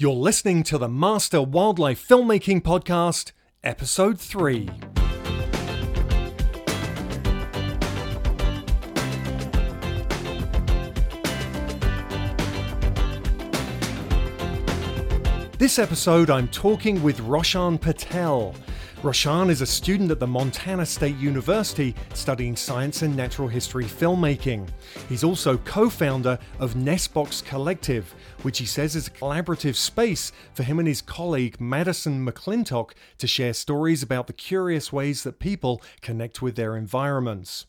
You're listening to the Master Wildlife Filmmaking Podcast, Episode 3. This episode, I'm talking with Roshan Patel. Roshan is a student at the Montana State University studying science and natural history filmmaking. He's also co founder of Nestbox Collective, which he says is a collaborative space for him and his colleague Madison McClintock to share stories about the curious ways that people connect with their environments.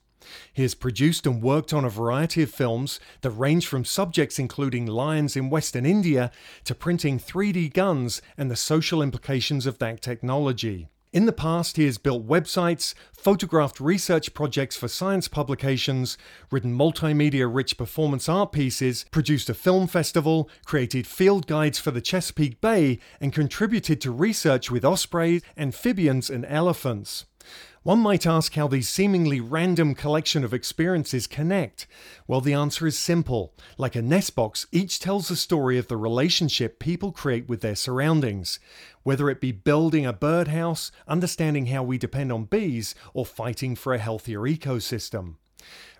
He has produced and worked on a variety of films that range from subjects including lions in Western India to printing 3D guns and the social implications of that technology. In the past, he has built websites, photographed research projects for science publications, written multimedia rich performance art pieces, produced a film festival, created field guides for the Chesapeake Bay, and contributed to research with ospreys, amphibians, and elephants. One might ask how these seemingly random collection of experiences connect. Well, the answer is simple. Like a nest box, each tells a story of the relationship people create with their surroundings. Whether it be building a birdhouse, understanding how we depend on bees, or fighting for a healthier ecosystem.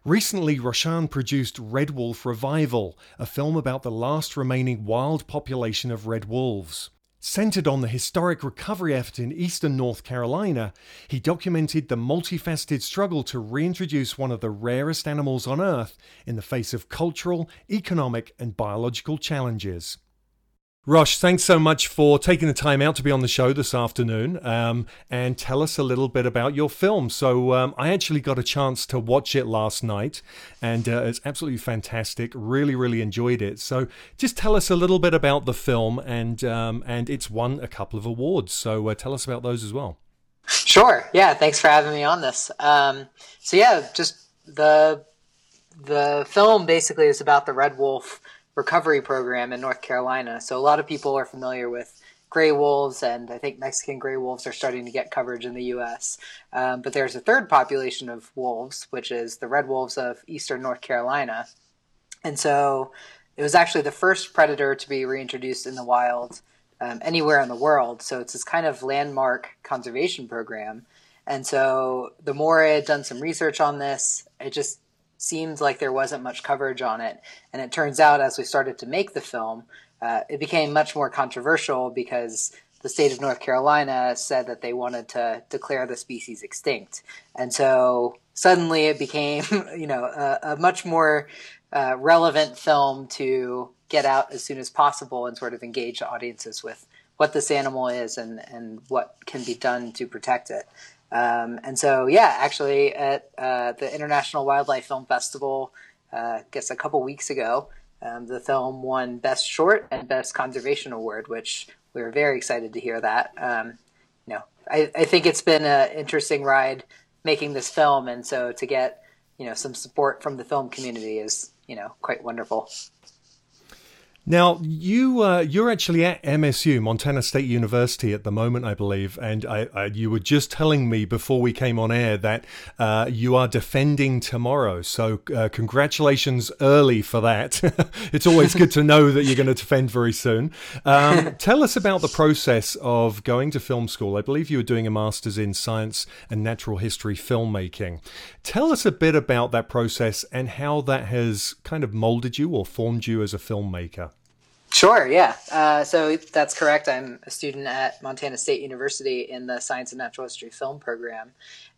Recently, Roshan produced Red Wolf Revival, a film about the last remaining wild population of red wolves. Centered on the historic recovery effort in eastern North Carolina, he documented the multifaceted struggle to reintroduce one of the rarest animals on Earth in the face of cultural, economic, and biological challenges. Rosh, thanks so much for taking the time out to be on the show this afternoon um, and tell us a little bit about your film. So, um, I actually got a chance to watch it last night and uh, it's absolutely fantastic. Really, really enjoyed it. So, just tell us a little bit about the film and, um, and it's won a couple of awards. So, uh, tell us about those as well. Sure. Yeah. Thanks for having me on this. Um, so, yeah, just the the film basically is about the red wolf recovery program in North Carolina. So a lot of people are familiar with gray wolves, and I think Mexican gray wolves are starting to get coverage in the U.S. Um, but there's a third population of wolves, which is the red wolves of eastern North Carolina. And so it was actually the first predator to be reintroduced in the wild um, anywhere in the world. So it's this kind of landmark conservation program. And so the more I had done some research on this, it just seemed like there wasn't much coverage on it. And it turns out, as we started to make the film, uh, it became much more controversial because the state of North Carolina said that they wanted to declare the species extinct. And so suddenly it became, you know, a, a much more uh, relevant film to get out as soon as possible and sort of engage audiences with what this animal is and, and what can be done to protect it. Um, and so, yeah, actually, at uh, the International Wildlife Film Festival, uh, I guess a couple weeks ago, um, the film won Best Short and Best Conservation Award, which we were very excited to hear that. Um, you know, I, I think it's been an interesting ride making this film, and so to get you know some support from the film community is you know quite wonderful. Now you uh, you're actually at MSU, Montana State University, at the moment, I believe, and I, I, you were just telling me before we came on air that uh, you are defending tomorrow. So uh, congratulations early for that. it's always good to know that you're going to defend very soon. Um, tell us about the process of going to film school. I believe you were doing a master's in science and natural history filmmaking. Tell us a bit about that process and how that has kind of molded you or formed you as a filmmaker. Sure, yeah. Uh, so that's correct. I'm a student at Montana State University in the Science and Natural History Film program.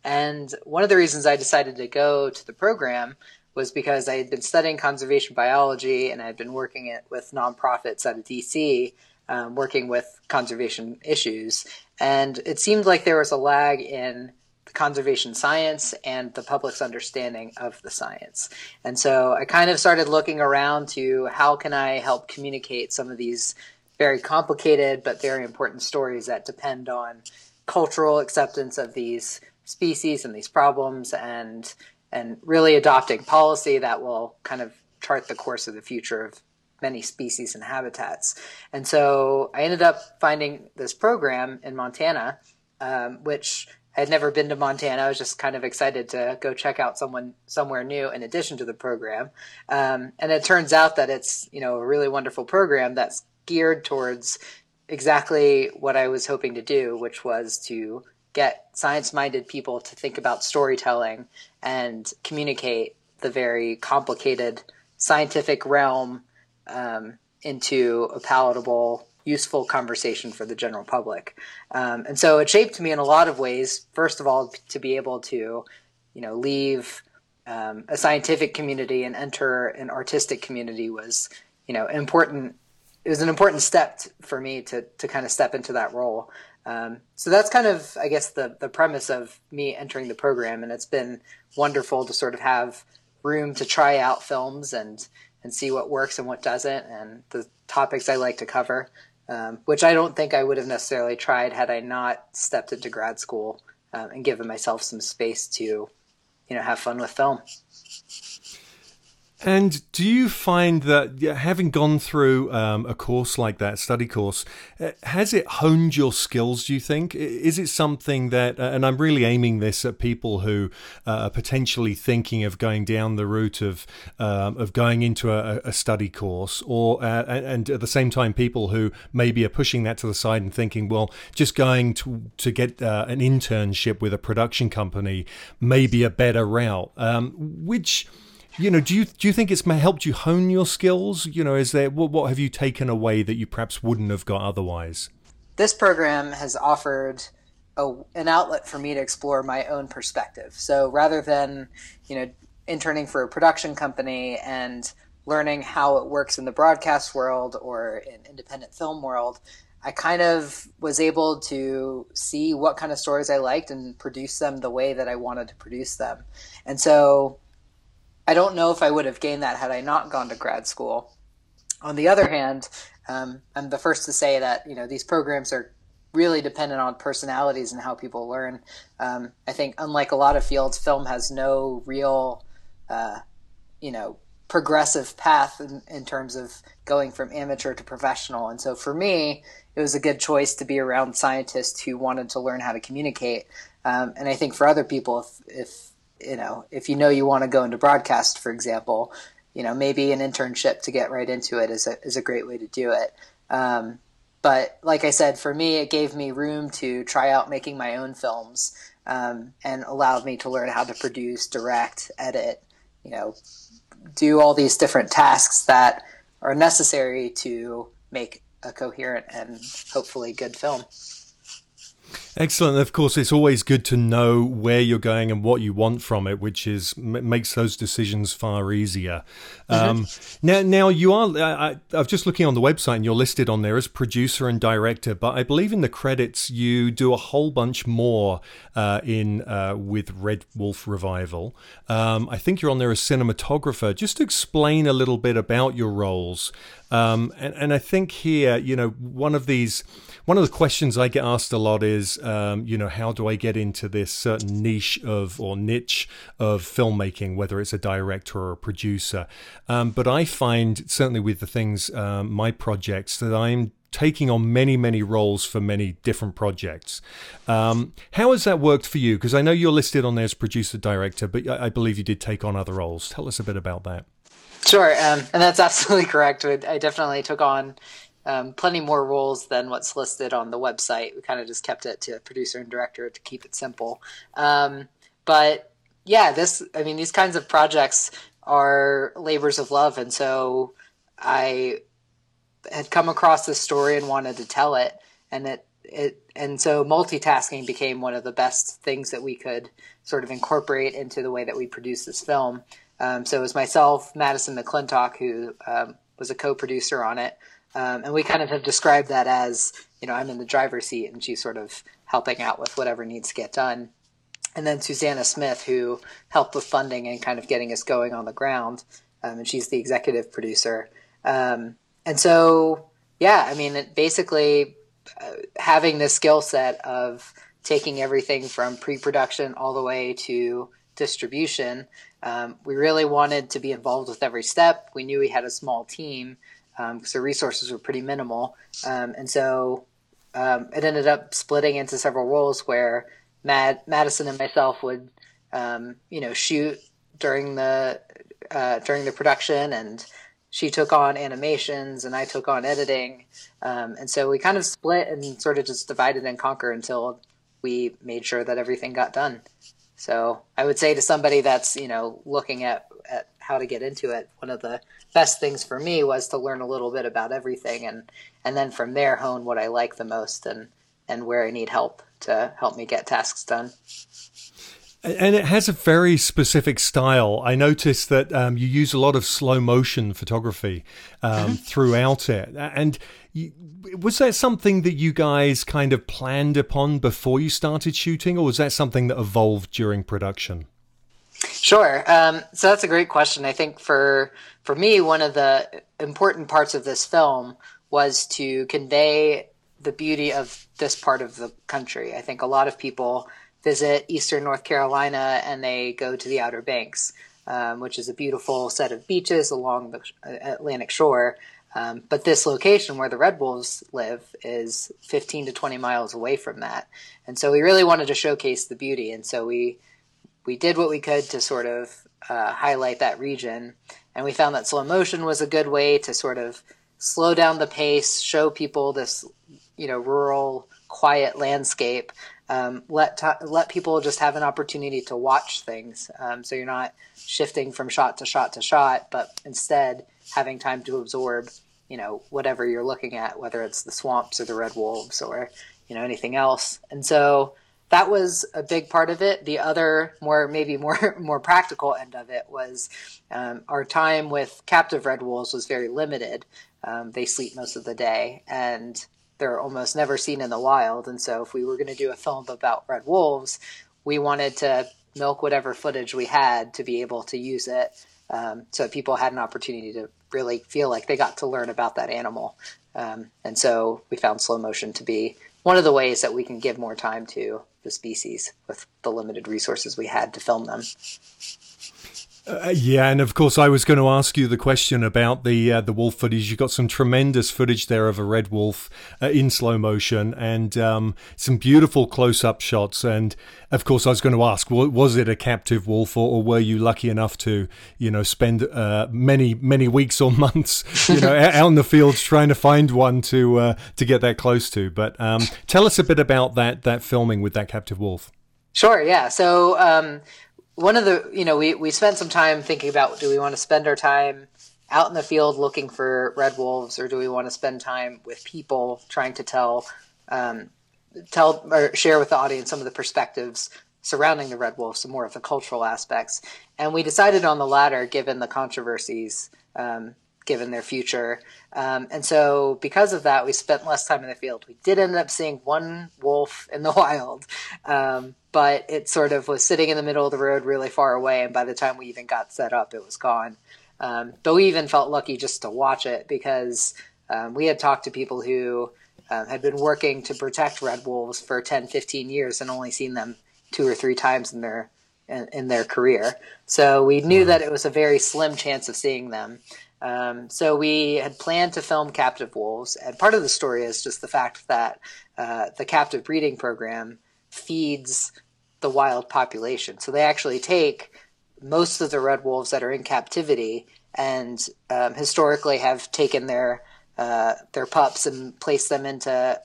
And one of the reasons I decided to go to the program was because I had been studying conservation biology and I had been working it with nonprofits out of DC, um, working with conservation issues. And it seemed like there was a lag in conservation science and the public's understanding of the science. And so I kind of started looking around to how can I help communicate some of these very complicated but very important stories that depend on cultural acceptance of these species and these problems and and really adopting policy that will kind of chart the course of the future of many species and habitats. And so I ended up finding this program in Montana, um, which I had never been to Montana. I was just kind of excited to go check out someone somewhere new in addition to the program. Um, and it turns out that it's you know a really wonderful program that's geared towards exactly what I was hoping to do, which was to get science minded people to think about storytelling and communicate the very complicated scientific realm um, into a palatable, useful conversation for the general public. Um, and so it shaped me in a lot of ways. First of all, to be able to, you know, leave um, a scientific community and enter an artistic community was, you know, important. It was an important step for me to to kind of step into that role. Um, so that's kind of, I guess, the the premise of me entering the program, and it's been wonderful to sort of have room to try out films and and see what works and what doesn't, and the topics I like to cover, um, which I don't think I would have necessarily tried had I not stepped into grad school um, and given myself some space to, you know, have fun with film. And do you find that having gone through um, a course like that, study course, uh, has it honed your skills? Do you think is it something that, uh, and I'm really aiming this at people who uh, are potentially thinking of going down the route of um, of going into a, a study course, or uh, and at the same time people who maybe are pushing that to the side and thinking, well, just going to to get uh, an internship with a production company may be a better route. Um, which you know, do you do you think it's helped you hone your skills? You know, is there what, what have you taken away that you perhaps wouldn't have got otherwise? This program has offered a, an outlet for me to explore my own perspective. So rather than you know interning for a production company and learning how it works in the broadcast world or in independent film world, I kind of was able to see what kind of stories I liked and produce them the way that I wanted to produce them. And so I don't know if I would have gained that had I not gone to grad school. On the other hand, um, I'm the first to say that you know these programs are really dependent on personalities and how people learn. Um, I think unlike a lot of fields, film has no real, uh, you know, progressive path in, in, terms of going from amateur to professional. And so for me, it was a good choice to be around scientists who wanted to learn how to communicate. Um, and I think for other people, if, if you know, if you know you want to go into broadcast, for example, you know, maybe an internship to get right into it is a, is a great way to do it. Um, but like I said, for me, it gave me room to try out making my own films um, and allowed me to learn how to produce, direct, edit, you know, do all these different tasks that are necessary to make a coherent and hopefully good film. Excellent. Of course, it's always good to know where you're going and what you want from it, which is makes those decisions far easier. Mm-hmm. Um, now, now you are. I, I'm just looking on the website, and you're listed on there as producer and director. But I believe in the credits you do a whole bunch more uh, in uh, with Red Wolf Revival. Um, I think you're on there as cinematographer. Just explain a little bit about your roles. Um, and, and I think here, you know, one of these one of the questions I get asked a lot is, um, you know, how do I get into this certain niche of or niche of filmmaking, whether it's a director or a producer? Um, but I find certainly with the things, um, my projects, that I'm taking on many, many roles for many different projects. Um, how has that worked for you? Because I know you're listed on there as producer director, but I, I believe you did take on other roles. Tell us a bit about that. Sure, um, and that's absolutely correct. I definitely took on um, plenty more roles than what's listed on the website. We kind of just kept it to producer and director to keep it simple. Um, but yeah, this, I mean, these kinds of projects are labors of love. And so I had come across this story and wanted to tell it. And it, it, and so multitasking became one of the best things that we could sort of incorporate into the way that we produce this film. Um, so it was myself, Madison McClintock, who um, was a co-producer on it, um, and we kind of have described that as, you know, I'm in the driver's seat and she's sort of helping out with whatever needs to get done. And then Susanna Smith, who helped with funding and kind of getting us going on the ground. Um, and she's the executive producer. Um, and so, yeah, I mean, basically uh, having the skill set of taking everything from pre production all the way to distribution. Um, we really wanted to be involved with every step. We knew we had a small team, because um, the resources were pretty minimal. Um, and so um, it ended up splitting into several roles where Mad- Madison and myself would, um, you know, shoot during the uh, during the production and she took on animations and I took on editing. Um, and so we kind of split and sort of just divided and conquer until we made sure that everything got done. So I would say to somebody that's, you know, looking at, at how to get into it, one of the best things for me was to learn a little bit about everything and, and then from there hone what I like the most and, and where I need help to help me get tasks done. And it has a very specific style. I noticed that um, you use a lot of slow motion photography um, mm-hmm. throughout it. And you, was that something that you guys kind of planned upon before you started shooting, or was that something that evolved during production? Sure. Um, so that's a great question. I think for for me, one of the important parts of this film was to convey the beauty of this part of the country. I think a lot of people visit eastern North Carolina and they go to the Outer Banks, um, which is a beautiful set of beaches along the Atlantic shore. Um, but this location where the Red Wolves live is 15 to 20 miles away from that. And so we really wanted to showcase the beauty. And so we, we did what we could to sort of uh, highlight that region. And we found that slow motion was a good way to sort of slow down the pace, show people this, you know, rural, quiet landscape um, let let people just have an opportunity to watch things. Um, so you're not shifting from shot to shot to shot, but instead having time to absorb, you know, whatever you're looking at, whether it's the swamps or the red wolves or you know anything else. And so that was a big part of it. The other, more maybe more more practical end of it was um, our time with captive red wolves was very limited. Um, they sleep most of the day, and they're almost never seen in the wild. And so, if we were going to do a film about red wolves, we wanted to milk whatever footage we had to be able to use it um, so people had an opportunity to really feel like they got to learn about that animal. Um, and so, we found slow motion to be one of the ways that we can give more time to the species with the limited resources we had to film them. Uh, yeah, and of course, I was going to ask you the question about the uh, the wolf footage. You got some tremendous footage there of a red wolf uh, in slow motion, and um, some beautiful close up shots. And of course, I was going to ask, was it a captive wolf, or, or were you lucky enough to, you know, spend uh, many many weeks or months, you know, out in the fields trying to find one to uh, to get that close to? But um, tell us a bit about that that filming with that captive wolf. Sure. Yeah. So. Um, one of the you know we we spent some time thinking about do we want to spend our time out in the field looking for red wolves or do we want to spend time with people trying to tell um, tell or share with the audience some of the perspectives surrounding the red wolves some more of the cultural aspects? And we decided on the latter given the controversies um, given their future. Um, and so, because of that, we spent less time in the field. We did end up seeing one wolf in the wild, um, but it sort of was sitting in the middle of the road really far away. And by the time we even got set up, it was gone. Um, but we even felt lucky just to watch it because um, we had talked to people who um, had been working to protect red wolves for 10, 15 years and only seen them two or three times in their in, in their career. So we knew that it was a very slim chance of seeing them. Um, so we had planned to film captive wolves, and part of the story is just the fact that uh, the captive breeding program feeds the wild population. So they actually take most of the red wolves that are in captivity and um, historically have taken their uh, their pups and placed them into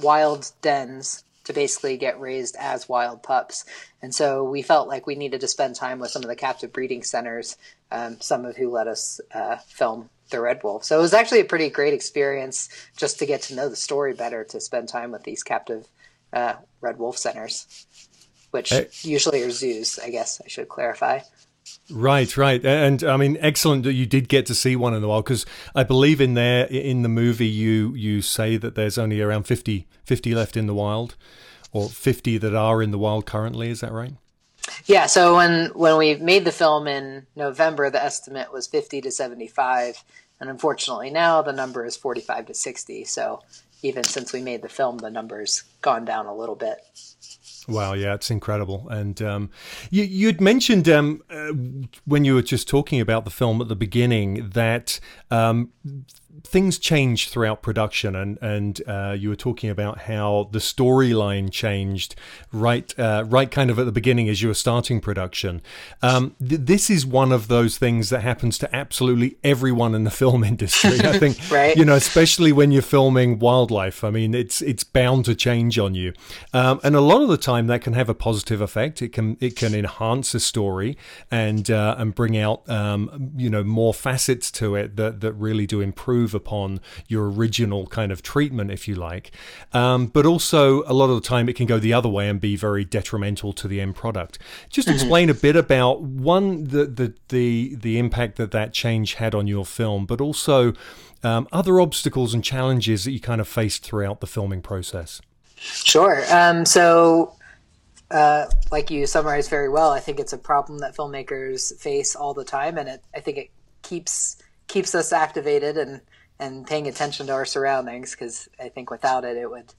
wild dens to basically get raised as wild pups. And so we felt like we needed to spend time with some of the captive breeding centers, um, some of who let us uh, film the red wolf. So it was actually a pretty great experience just to get to know the story better, to spend time with these captive uh, red wolf centers, which hey. usually are zoos, I guess I should clarify. Right, right, and I mean, excellent that you did get to see one in the wild because I believe in there in the movie you you say that there's only around 50, 50 left in the wild, or fifty that are in the wild currently. Is that right? Yeah. So when when we made the film in November, the estimate was fifty to seventy five, and unfortunately now the number is forty five to sixty. So even since we made the film, the number's gone down a little bit. Wow, yeah, it's incredible. And um, you, you'd mentioned um, uh, when you were just talking about the film at the beginning that um, things change throughout production, and and uh, you were talking about how the storyline changed right uh, right kind of at the beginning as you were starting production. Um, th- this is one of those things that happens to absolutely everyone in the film industry. I think, right? You know, especially when you're filming wildlife. I mean, it's it's bound to change on you, um, and a lot of the time that can have a positive effect. It can it can enhance a story and uh, and bring out um, you know more facets to it that that really do improve upon your original kind of treatment, if you like. Um, but also, a lot of the time, it can go the other way and be very detrimental to the end product. Just mm-hmm. explain a bit about one the the the the impact that that change had on your film, but also um, other obstacles and challenges that you kind of faced throughout the filming process. Sure. Um, so uh, like you summarized very well, I think it's a problem that filmmakers face all the time, and it, I think it keeps keeps us activated and and paying attention to our surroundings because I think without it, it would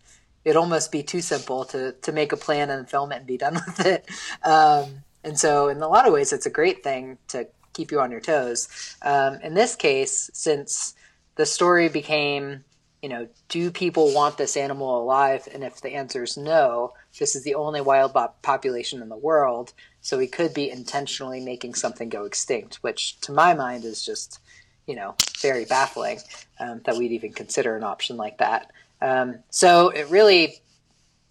it'd almost be too simple to to make a plan and film it and be done with it. Um, and so, in a lot of ways, it's a great thing to keep you on your toes. Um, in this case, since the story became you know, do people want this animal alive? And if the answer is no, this is the only wild population in the world. So we could be intentionally making something go extinct, which to my mind is just, you know, very baffling um, that we'd even consider an option like that. Um, so it really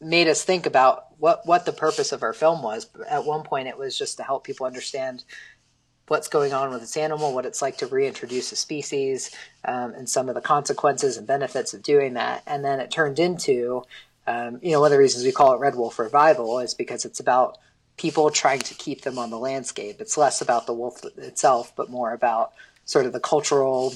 made us think about what, what the purpose of our film was. At one point, it was just to help people understand what's going on with this animal, what it's like to reintroduce a species, um, and some of the consequences and benefits of doing that. And then it turned into, um, you know, one of the reasons we call it Red Wolf Revival is because it's about people trying to keep them on the landscape. It's less about the wolf itself, but more about sort of the cultural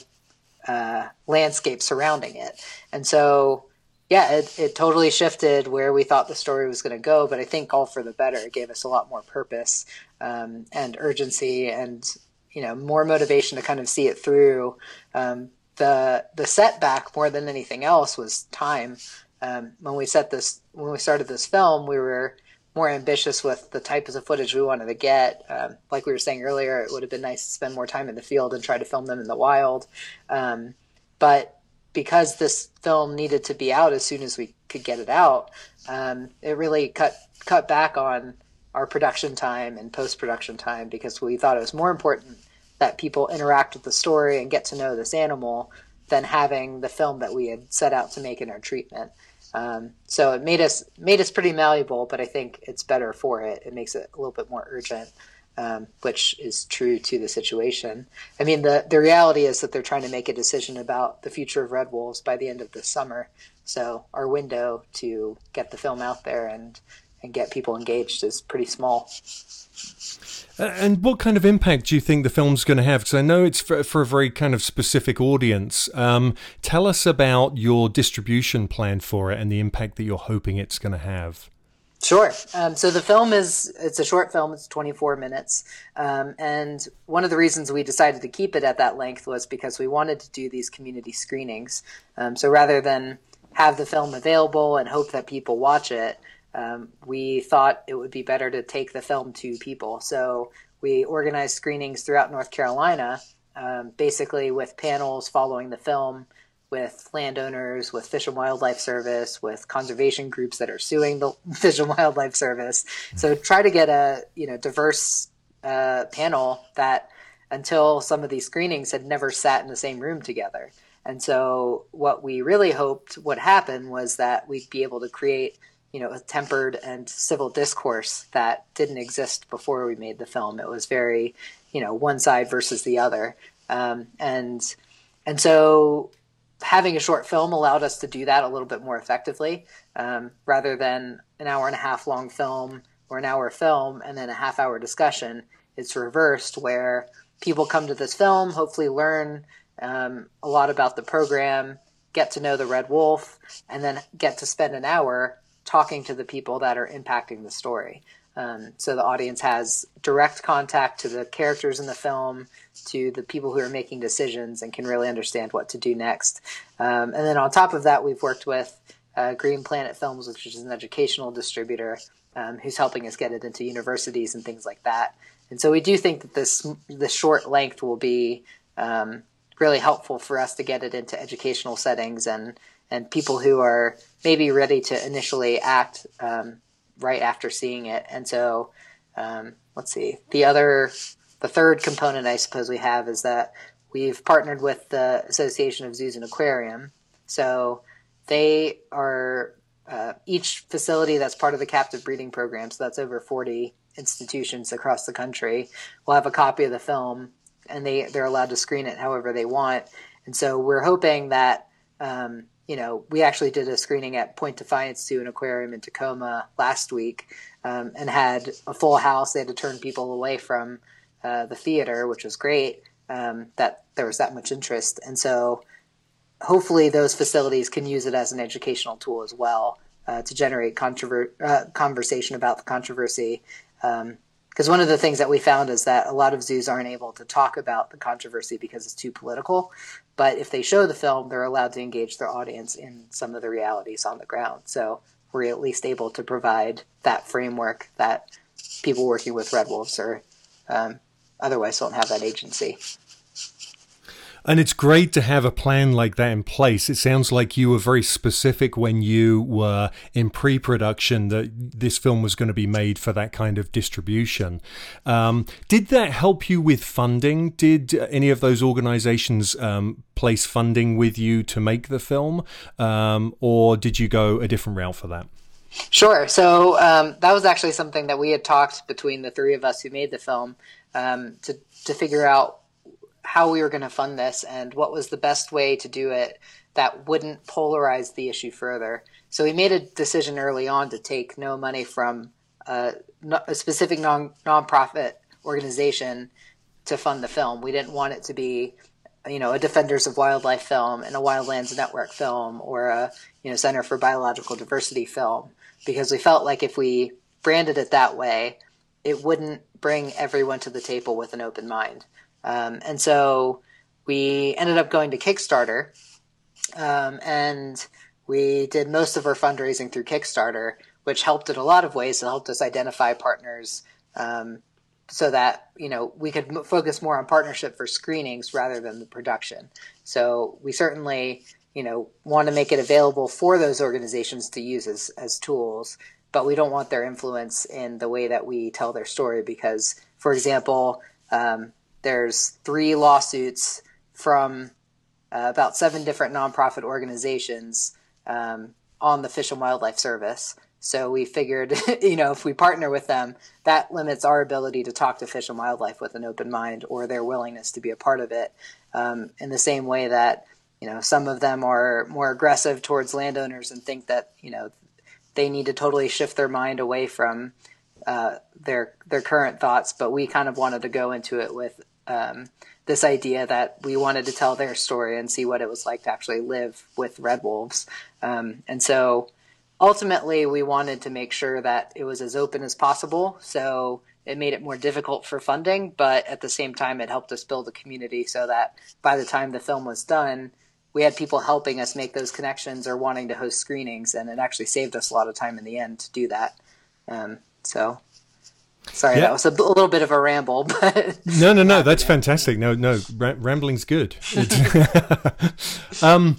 uh, landscape surrounding it. And so yeah, it, it totally shifted where we thought the story was going to go, but I think all for the better. It gave us a lot more purpose um, and urgency, and you know more motivation to kind of see it through. Um, the the setback more than anything else was time. Um, when we set this, when we started this film, we were more ambitious with the types of footage we wanted to get. Um, like we were saying earlier, it would have been nice to spend more time in the field and try to film them in the wild. Um, but because this film needed to be out as soon as we could get it out, um, it really cut cut back on our production time and post production time because we thought it was more important that people interact with the story and get to know this animal than having the film that we had set out to make in our treatment. Um, so it made us made us pretty malleable, but I think it's better for it. It makes it a little bit more urgent um, which is true to the situation. I mean, the, the reality is that they're trying to make a decision about the future of Red Wolves by the end of this summer. So our window to get the film out there and, and get people engaged is pretty small. And what kind of impact do you think the film's going to have? Because I know it's for, for, a very kind of specific audience. Um, tell us about your distribution plan for it and the impact that you're hoping it's going to have. Sure. Um, so the film is it's a short film. It's 24 minutes, um, and one of the reasons we decided to keep it at that length was because we wanted to do these community screenings. Um, so rather than have the film available and hope that people watch it, um, we thought it would be better to take the film to people. So we organized screenings throughout North Carolina, um, basically with panels following the film with landowners, with Fish and Wildlife Service, with conservation groups that are suing the Fish and Wildlife Service. So try to get a you know diverse uh, panel that until some of these screenings had never sat in the same room together. And so what we really hoped would happen was that we'd be able to create you know a tempered and civil discourse that didn't exist before we made the film. It was very you know one side versus the other, um, and and so having a short film allowed us to do that a little bit more effectively um, rather than an hour and a half long film or an hour film and then a half hour discussion. It's reversed where people come to this film, hopefully learn um, a lot about the program, get to know the Red Wolf, and then get to spend an hour talking to the people that are impacting the story. Um, so the audience has direct contact to the characters in the film, to the people who are making decisions, and can really understand what to do next. Um, and then on top of that, we've worked with uh, Green Planet Films, which is an educational distributor, um, who's helping us get it into universities and things like that. And so we do think that this the short length will be um, really helpful for us to get it into educational settings and and people who are maybe ready to initially act um, right after seeing it. And so, um, let's see. The other, the third component I suppose we have is that we've partnered with the Association of Zoos and Aquarium. So they are uh, each facility that's part of the captive breeding program. So that's over 40 institutions across the country. Will have a copy of the film, and they they're allowed to screen it however they want. And so we're hoping that um, you know we actually did a screening at Point Defiance Zoo and Aquarium in Tacoma last week, um, and had a full house. They had to turn people away from uh, the theater, which was great. Um, that there was that much interest, and so hopefully those facilities can use it as an educational tool as well uh, to generate controver- uh, conversation about the controversy because um, one of the things that we found is that a lot of zoos aren't able to talk about the controversy because it's too political. But if they show the film, they're allowed to engage their audience in some of the realities on the ground. So we're at least able to provide that framework that people working with red wolves or um, otherwise don't have that agency. And it's great to have a plan like that in place. It sounds like you were very specific when you were in pre production that this film was going to be made for that kind of distribution. Um, did that help you with funding? Did any of those organizations um, place funding with you to make the film? Um, or did you go a different route for that? Sure. So um, that was actually something that we had talked between the three of us who made the film um, to, to figure out how we were going to fund this and what was the best way to do it that wouldn't polarize the issue further. So we made a decision early on to take no money from a, a specific non nonprofit organization to fund the film. We didn't want it to be, you know, a Defenders of Wildlife film and a Wildlands Network film or a you know Center for Biological Diversity film because we felt like if we branded it that way, it wouldn't bring everyone to the table with an open mind. Um, and so we ended up going to Kickstarter, um, and we did most of our fundraising through Kickstarter, which helped in a lot of ways. It helped us identify partners um, so that you know we could m- focus more on partnership for screenings rather than the production. So we certainly you know want to make it available for those organizations to use as as tools, but we don't want their influence in the way that we tell their story because, for example. Um, there's three lawsuits from uh, about seven different nonprofit organizations um, on the Fish and Wildlife Service. So we figured, you know, if we partner with them, that limits our ability to talk to Fish and Wildlife with an open mind or their willingness to be a part of it. Um, in the same way that, you know, some of them are more aggressive towards landowners and think that, you know, they need to totally shift their mind away from uh, their their current thoughts. But we kind of wanted to go into it with um, this idea that we wanted to tell their story and see what it was like to actually live with red wolves. Um, and so ultimately, we wanted to make sure that it was as open as possible. So it made it more difficult for funding, but at the same time, it helped us build a community so that by the time the film was done, we had people helping us make those connections or wanting to host screenings, and it actually saved us a lot of time in the end to do that. Um, so Sorry, yeah. that was a, a, little bit of a ramble, but no, no, no, that's fantastic. No, no, rambling's good. um,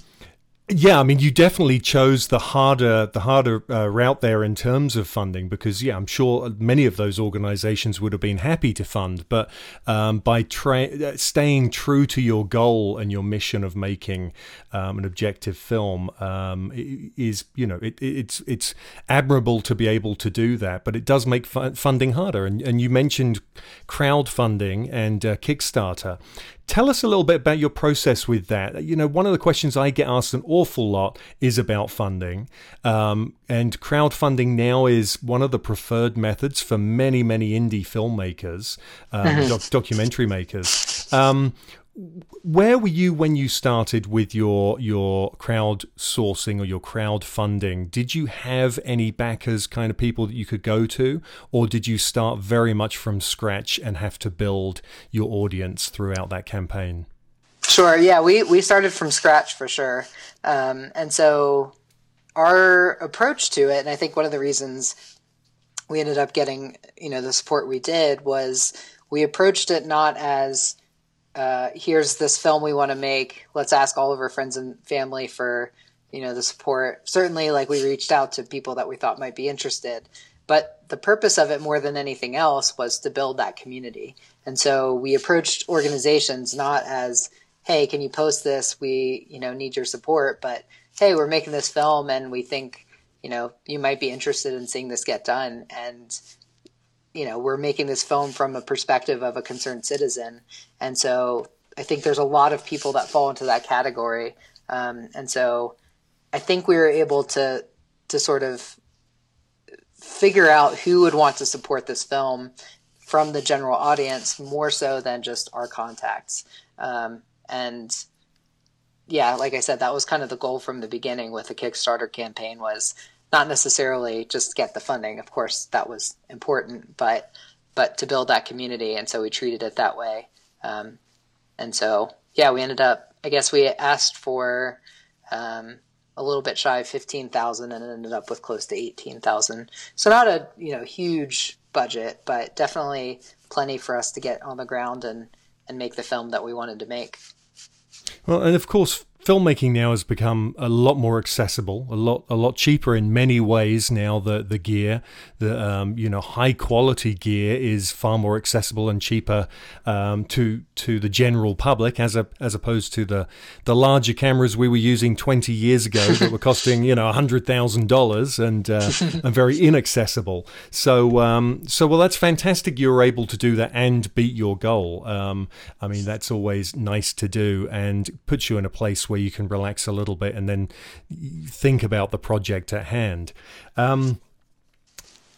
yeah, I mean, you definitely chose the harder, the harder uh, route there in terms of funding, because yeah, I'm sure many of those organisations would have been happy to fund, but um, by tra- uh, staying true to your goal and your mission of making um, an objective film um, is, you know, it, it's it's admirable to be able to do that, but it does make fu- funding harder. And, and you mentioned crowdfunding and uh, Kickstarter. Tell us a little bit about your process with that. You know, one of the questions I get asked an awful lot is about funding. Um, and crowdfunding now is one of the preferred methods for many, many indie filmmakers, um, mm-hmm. doc- documentary makers. Um, where were you when you started with your your crowd sourcing or your crowd funding? Did you have any backers, kind of people that you could go to, or did you start very much from scratch and have to build your audience throughout that campaign? Sure. Yeah, we we started from scratch for sure, um, and so our approach to it, and I think one of the reasons we ended up getting you know the support we did was we approached it not as uh, here's this film we want to make. Let's ask all of our friends and family for you know the support. Certainly, like we reached out to people that we thought might be interested, but the purpose of it more than anything else was to build that community. And so we approached organizations not as, "Hey, can you post this? We you know need your support," but "Hey, we're making this film and we think." You know, you might be interested in seeing this get done, and you know, we're making this film from a perspective of a concerned citizen. And so I think there's a lot of people that fall into that category. Um, and so I think we were able to, to sort of figure out who would want to support this film from the general audience more so than just our contacts. Um, and yeah, like I said, that was kind of the goal from the beginning with the Kickstarter campaign was not necessarily just get the funding. Of course, that was important, but but to build that community, and so we treated it that way. Um, and so, yeah, we ended up. I guess we asked for um, a little bit shy of fifteen thousand, and ended up with close to eighteen thousand. So not a you know huge budget, but definitely plenty for us to get on the ground and and make the film that we wanted to make. Well, and of course, filmmaking now has become a lot more accessible, a lot a lot cheaper in many ways now. The the gear, the um, you know high quality gear is far more accessible and cheaper um, to to the general public as a as opposed to the the larger cameras we were using 20 years ago that were costing you know hundred thousand dollars and uh, and very inaccessible. So um, so well that's fantastic. You were able to do that and beat your goal. Um, I mean that's always nice to do and puts you in a place where where you can relax a little bit and then think about the project at hand. Um,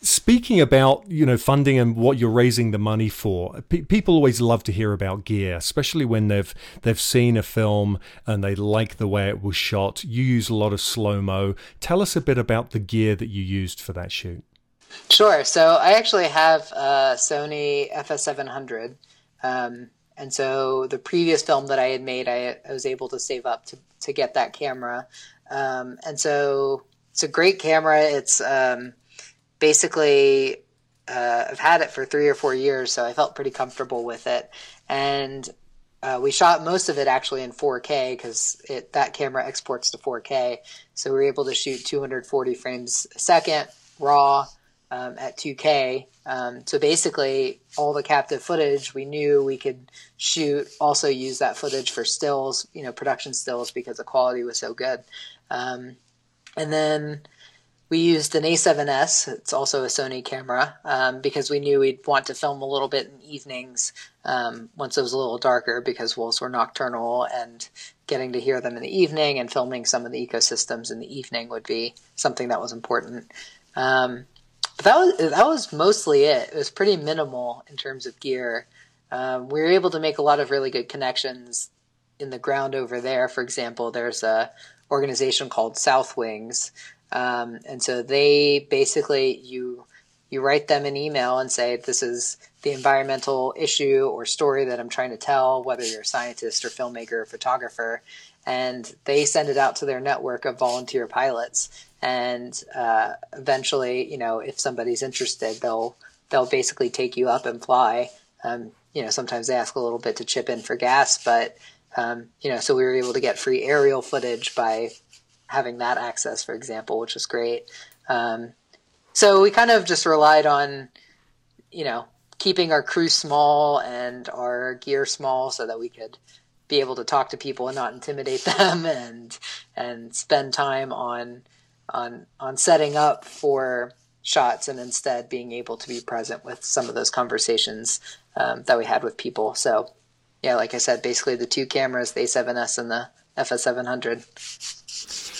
speaking about you know funding and what you're raising the money for people always love to hear about gear especially when they've they've seen a film and they like the way it was shot. You use a lot of slow mo tell us a bit about the gear that you used for that shoot. Sure. So i actually have a sony fs700 um, and so the previous film that I had made, I, I was able to save up to, to get that camera. Um, and so it's a great camera. It's um, basically, uh, I've had it for three or four years, so I felt pretty comfortable with it. And uh, we shot most of it actually in 4K because that camera exports to 4K. So we were able to shoot 240 frames a second, raw, um, at 2K. Um, so basically, all the captive footage we knew we could shoot, also use that footage for stills, you know, production stills because the quality was so good. Um, and then we used an A7S. It's also a Sony camera um, because we knew we'd want to film a little bit in evenings um, once it was a little darker because wolves were nocturnal and getting to hear them in the evening and filming some of the ecosystems in the evening would be something that was important. Um, but that was that was mostly it. It was pretty minimal in terms of gear. Um, we were able to make a lot of really good connections in the ground over there. For example, there's a organization called SouthWings, um, and so they basically you you write them an email and say this is the environmental issue or story that I'm trying to tell, whether you're a scientist or filmmaker or photographer, and they send it out to their network of volunteer pilots and uh, eventually, you know, if somebody's interested, they'll they'll basically take you up and fly. Um, you know, sometimes they ask a little bit to chip in for gas, but um, you know, so we were able to get free aerial footage by having that access, for example, which was great. Um, so we kind of just relied on, you know, keeping our crew small and our gear small so that we could be able to talk to people and not intimidate them and and spend time on on on setting up for shots and instead being able to be present with some of those conversations um, that we had with people. So, yeah, like I said, basically the two cameras, the A7S and the FS700.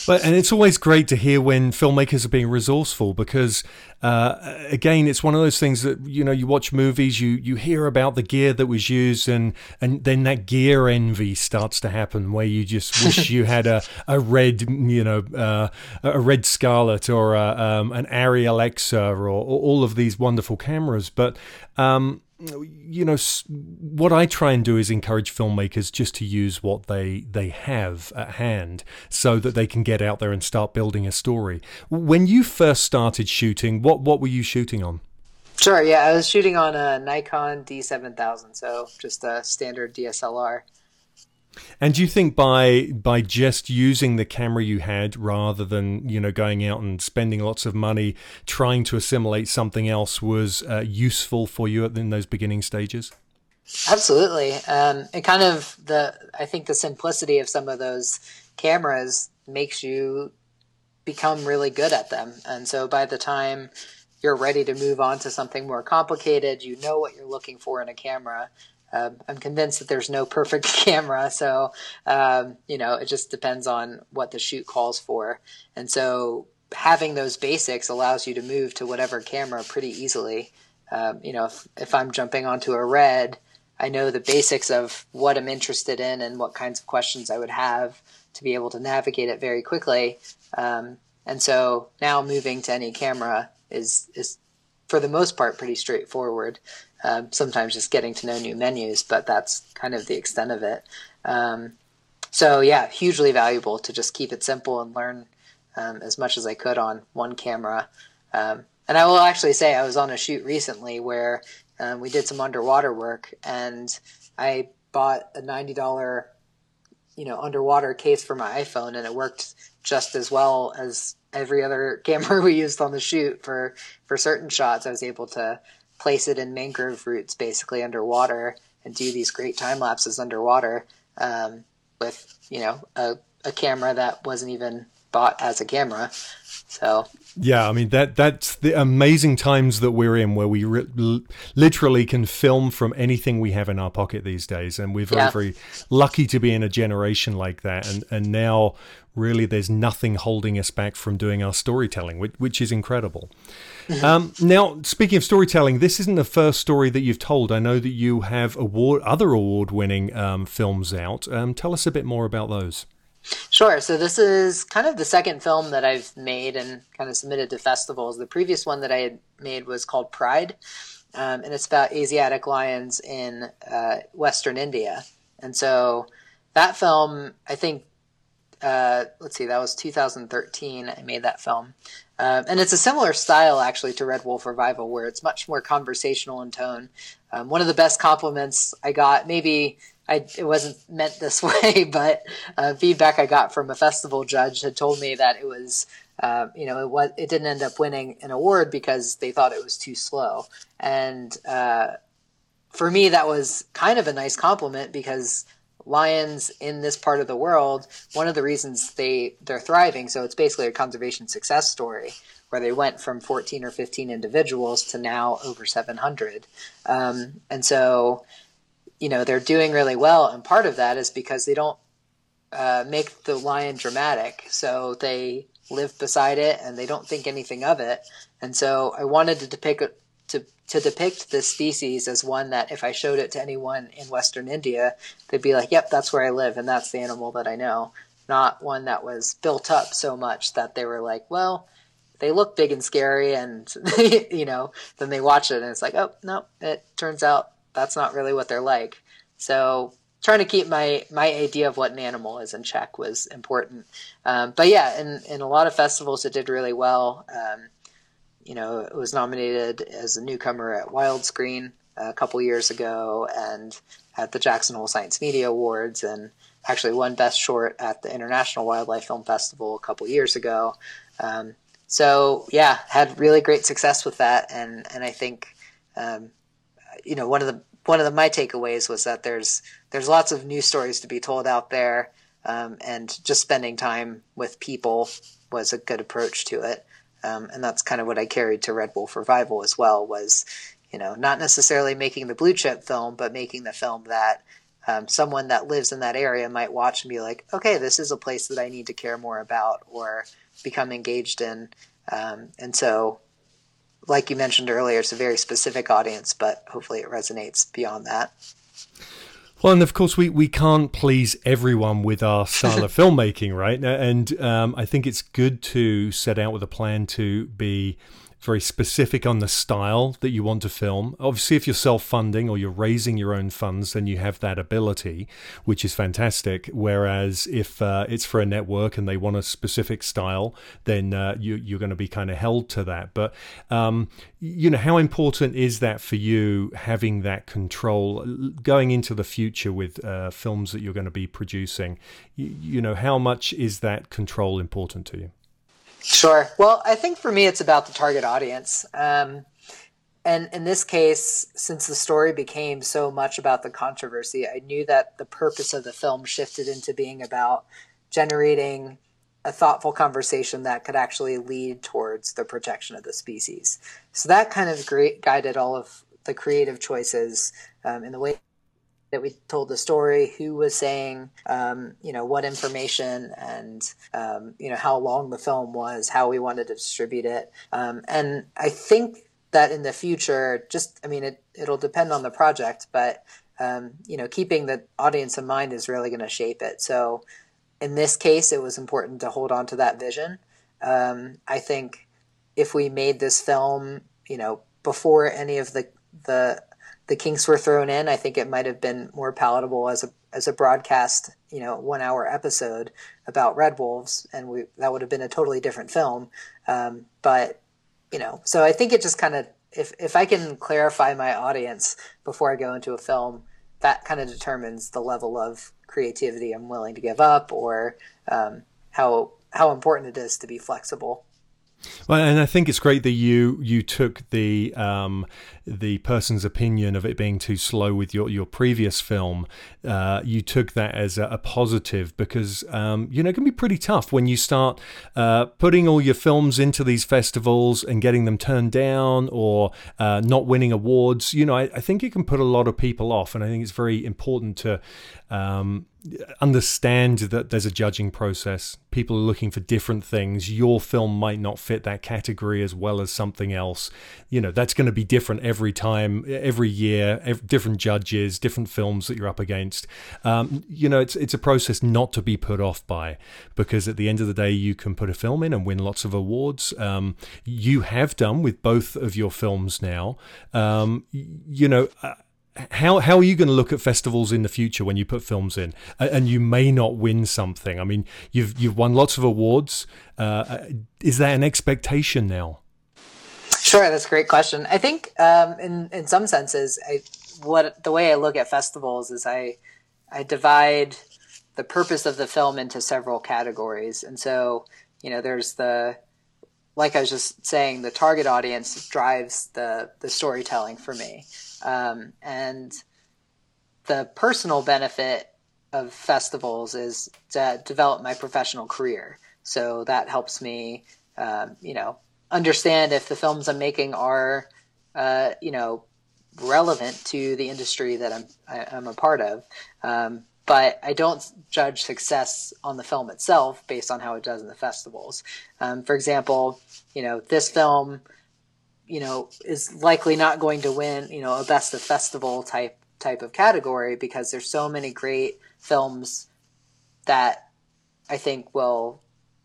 But and it's always great to hear when filmmakers are being resourceful because uh, again, it's one of those things that you know you watch movies, you you hear about the gear that was used, and and then that gear envy starts to happen where you just wish you had a, a red you know uh, a red Scarlet or a, um, an Arri Alexa or, or, all of these wonderful cameras, but um, you know what I try and do is encourage filmmakers just to use what they they have at hand so that they can get out there and start building a story. When you first started shooting, what what were you shooting on? Sure. Yeah, I was shooting on a Nikon D7000, so just a standard DSLR. And do you think by by just using the camera you had rather than you know going out and spending lots of money trying to assimilate something else was uh, useful for you in those beginning stages? Absolutely. Um, it kind of the I think the simplicity of some of those cameras makes you become really good at them, and so by the time you're ready to move on to something more complicated, you know what you're looking for in a camera, um, I'm convinced that there's no perfect camera, so um, you know it just depends on what the shoot calls for, and so having those basics allows you to move to whatever camera pretty easily. Um, you know, if, if I'm jumping onto a red, I know the basics of what I'm interested in and what kinds of questions I would have to be able to navigate it very quickly. Um, and so now moving to any camera is is for the most part pretty straightforward. Um, sometimes just getting to know new menus, but that's kind of the extent of it. Um, so yeah, hugely valuable to just keep it simple and learn um, as much as I could on one camera. Um, and I will actually say I was on a shoot recently where um, we did some underwater work, and I bought a ninety dollar, you know, underwater case for my iPhone, and it worked just as well as every other camera we used on the shoot for for certain shots. I was able to place it in mangrove roots basically underwater and do these great time lapses underwater um, with you know a, a camera that wasn't even bought as a camera. So yeah, I mean that that's the amazing times that we're in, where we re- literally can film from anything we have in our pocket these days, and we're very yeah. very lucky to be in a generation like that. And and now really, there's nothing holding us back from doing our storytelling, which, which is incredible. Mm-hmm. Um, now, speaking of storytelling, this isn't the first story that you've told. I know that you have award other award winning um, films out. Um, tell us a bit more about those. Sure. So this is kind of the second film that I've made and kind of submitted to festivals. The previous one that I had made was called Pride, um, and it's about Asiatic lions in uh, Western India. And so that film, I think, uh, let's see, that was 2013. I made that film. Um, and it's a similar style actually to Red Wolf Revival, where it's much more conversational in tone. Um, one of the best compliments I got, maybe I, it wasn't meant this way, but uh, feedback I got from a festival judge had told me that it was, uh, you know, it was it didn't end up winning an award because they thought it was too slow. And uh, for me, that was kind of a nice compliment because lions in this part of the world, one of the reasons they they're thriving. So it's basically a conservation success story where they went from 14 or 15 individuals to now over 700. Um, and so you know they're doing really well, and part of that is because they don't uh, make the lion dramatic, so they live beside it and they don't think anything of it. And so I wanted to depict to to depict this species as one that if I showed it to anyone in Western India, they'd be like, "Yep, that's where I live, and that's the animal that I know." Not one that was built up so much that they were like, "Well." They look big and scary, and you know, then they watch it, and it's like, oh no! It turns out that's not really what they're like. So trying to keep my my idea of what an animal is in check was important. Um, but yeah, in in a lot of festivals, it did really well. Um, you know, it was nominated as a newcomer at Wildscreen a couple years ago, and at the Jackson Hole Science Media Awards, and actually won Best Short at the International Wildlife Film Festival a couple years ago. Um, so yeah, had really great success with that, and and I think um, you know one of the one of the, my takeaways was that there's there's lots of news stories to be told out there, um, and just spending time with people was a good approach to it. Um, and that's kind of what I carried to Red Wolf Revival as well. Was you know not necessarily making the blue chip film, but making the film that um, someone that lives in that area might watch and be like, okay, this is a place that I need to care more about or become engaged in. Um, and so like you mentioned earlier, it's a very specific audience, but hopefully it resonates beyond that. Well, and of course, we, we can't please everyone with our style of filmmaking, right? And um, I think it's good to set out with a plan to be very specific on the style that you want to film. Obviously, if you're self funding or you're raising your own funds, then you have that ability, which is fantastic. Whereas if uh, it's for a network and they want a specific style, then uh, you, you're going to be kind of held to that. But, um, you know, how important is that for you having that control going into the future with uh, films that you're going to be producing? You, you know, how much is that control important to you? Sure. Well, I think for me, it's about the target audience. Um, and in this case, since the story became so much about the controversy, I knew that the purpose of the film shifted into being about generating a thoughtful conversation that could actually lead towards the protection of the species. So that kind of great, guided all of the creative choices um, in the way that we told the story, who was saying, um, you know, what information, and um, you know how long the film was, how we wanted to distribute it, um, and I think that in the future, just I mean, it it'll depend on the project, but um, you know, keeping the audience in mind is really going to shape it. So, in this case, it was important to hold on to that vision. Um, I think if we made this film, you know, before any of the the the kinks were thrown in, I think it might have been more palatable as a as a broadcast, you know, one hour episode about red wolves, and we that would have been a totally different film. Um, but you know, so I think it just kind of if if I can clarify my audience before I go into a film, that kind of determines the level of creativity I'm willing to give up, or um, how how important it is to be flexible. Well, and I think it's great that you you took the um, the person's opinion of it being too slow with your, your previous film, uh, you took that as a, a positive because, um, you know, it can be pretty tough when you start uh, putting all your films into these festivals and getting them turned down or uh, not winning awards. You know, I, I, think it can put a lot of people off. And I think it's very important to um, understand that there's a judging process. People are looking for different things. Your film might not fit that category as well as something else. You know, that's going to be different every time, every year, different judges, different films that you're up against. Um, you know, it's it's a process not to be put off by, because at the end of the day, you can put a film in and win lots of awards. Um, you have done with both of your films now. Um, you know. How how are you going to look at festivals in the future when you put films in and you may not win something? I mean, you've you've won lots of awards. Uh, uh is that an expectation now? Sure, that's a great question. I think um, in in some senses, I, what the way I look at festivals is I I divide the purpose of the film into several categories, and so you know there's the like I was just saying, the target audience drives the the storytelling for me, um, and the personal benefit of festivals is to develop my professional career. So that helps me, um, you know, understand if the films I'm making are, uh, you know, relevant to the industry that I'm I, am i am a part of. Um, but I don't judge success on the film itself based on how it does in the festivals. Um, for example, you know, this film, you know, is likely not going to win, you know, a best of festival type type of category because there's so many great films that I think will,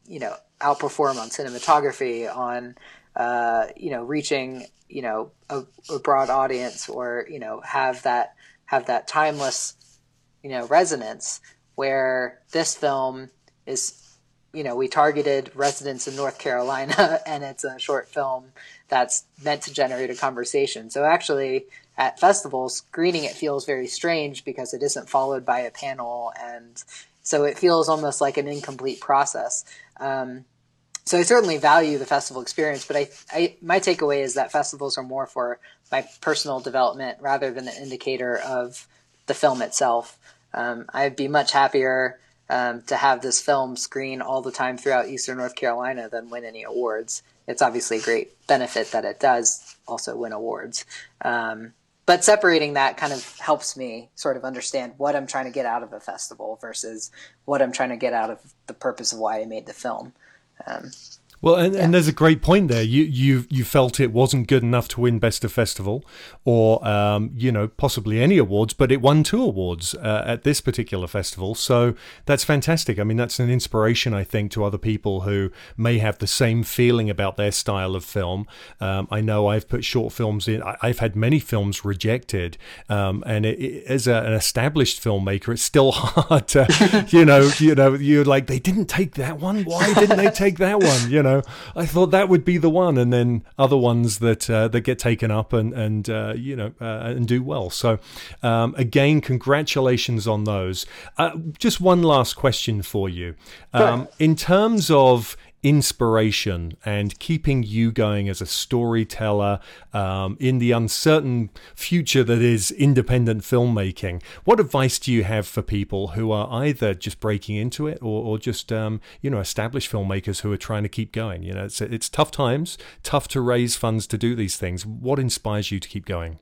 you know, outperform on cinematography, on uh, you know reaching you know a, a, broad audience, or you know have that have that timeless you know resonance. Where this film is, you know, we targeted residents in North Carolina, and it's a short film that's meant to generate a conversation. So actually, at festivals, screening it feels very strange because it isn't followed by a panel and so it feels almost like an incomplete process. Um, so I certainly value the festival experience, but I, I, my takeaway is that festivals are more for my personal development rather than an indicator of the film itself. Um, I'd be much happier um, to have this film screen all the time throughout Eastern North Carolina than win any awards. It's obviously a great benefit that it does also win awards. Um, but separating that kind of helps me sort of understand what I'm trying to get out of a festival versus what I'm trying to get out of the purpose of why I made the film. Um, Well, and, yeah. and, there's a great point there. You you you felt it wasn't good enough to win best of festival, or um, you know possibly any awards, but it won two awards uh, at this particular festival. So that's fantastic. I mean, that's an inspiration, I think, to other people who may have the same feeling about their style of film. Um, I know I've put short films in. I, have had many films rejected, um, and it, it, as a, an established filmmaker, it's still hard to, you know, you know, you're like they didn't take that one. Why didn't they take that one? You know know, I thought that would be the one, and then other ones that uh, that get taken up and and uh, you know uh, and do well. So um, again, congratulations on those. Uh, just one last question for you, um, in terms of inspiration and keeping you going as a storyteller um, in the uncertain future that is independent filmmaking. What advice do you have for people who are either just breaking into it or, or just um, you know established filmmakers who are trying to keep going? You know, it's it's tough times, tough to raise funds to do these things. What inspires you to keep going?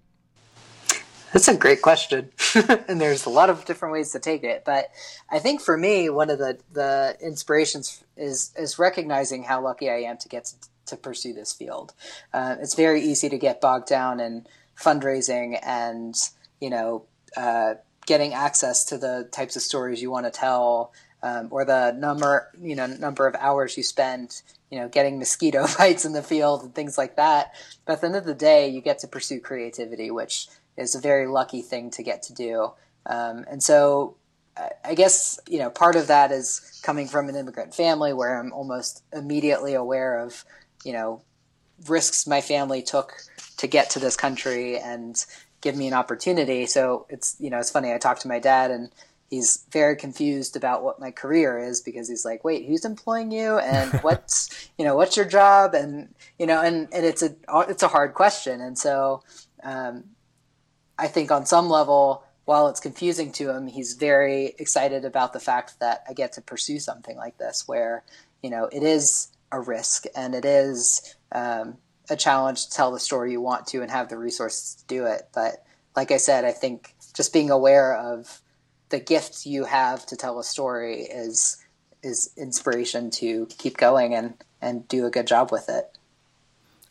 That's a great question, and there's a lot of different ways to take it. But I think for me, one of the the inspirations is is recognizing how lucky I am to get to, to pursue this field. Uh, it's very easy to get bogged down in fundraising and you know uh, getting access to the types of stories you want to tell, um, or the number you know number of hours you spend you know getting mosquito bites in the field and things like that. But at the end of the day, you get to pursue creativity, which is a very lucky thing to get to do. Um, and so I guess, you know, part of that is coming from an immigrant family where I'm almost immediately aware of, you know, risks my family took to get to this country and give me an opportunity. So it's, you know, it's funny. I talked to my dad and he's very confused about what my career is because he's like, wait, who's employing you? And what's, you know, what's your job? And, you know, and, and it's a, it's a hard question. And so, um, I think on some level, while it's confusing to him, he's very excited about the fact that I get to pursue something like this, where you know it is a risk and it is um, a challenge to tell the story you want to and have the resources to do it. But like I said, I think just being aware of the gift you have to tell a story is is inspiration to keep going and and do a good job with it.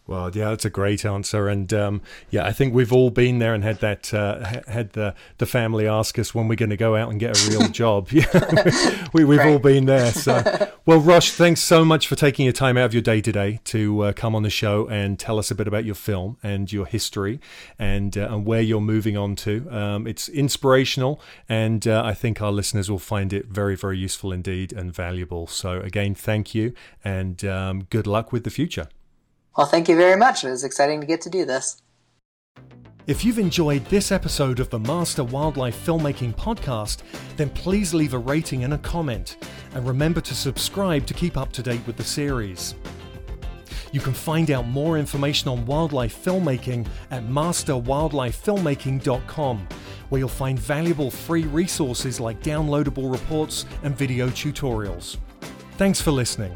Well, yeah, that's a great answer, and um, yeah, I think we've all been there and had that uh, had the the family ask us when we're going to go out and get a real job. Yeah, we, we've right. all been there. So, well, Rosh, thanks so much for taking your time out of your day today to uh, come on the show and tell us a bit about your film and your history and uh, and where you're moving on to. Um, it's inspirational, and uh, I think our listeners will find it very, very useful indeed and valuable. So, again, thank you, and um, good luck with the future. Well, thank you very much. It was exciting to get to do this. If you've enjoyed this episode of the Master Wildlife Filmmaking Podcast, then please leave a rating and a comment. And remember to subscribe to keep up to date with the series. You can find out more information on wildlife filmmaking at masterwildlifefilmmaking.com, where you'll find valuable free resources like downloadable reports and video tutorials. Thanks for listening.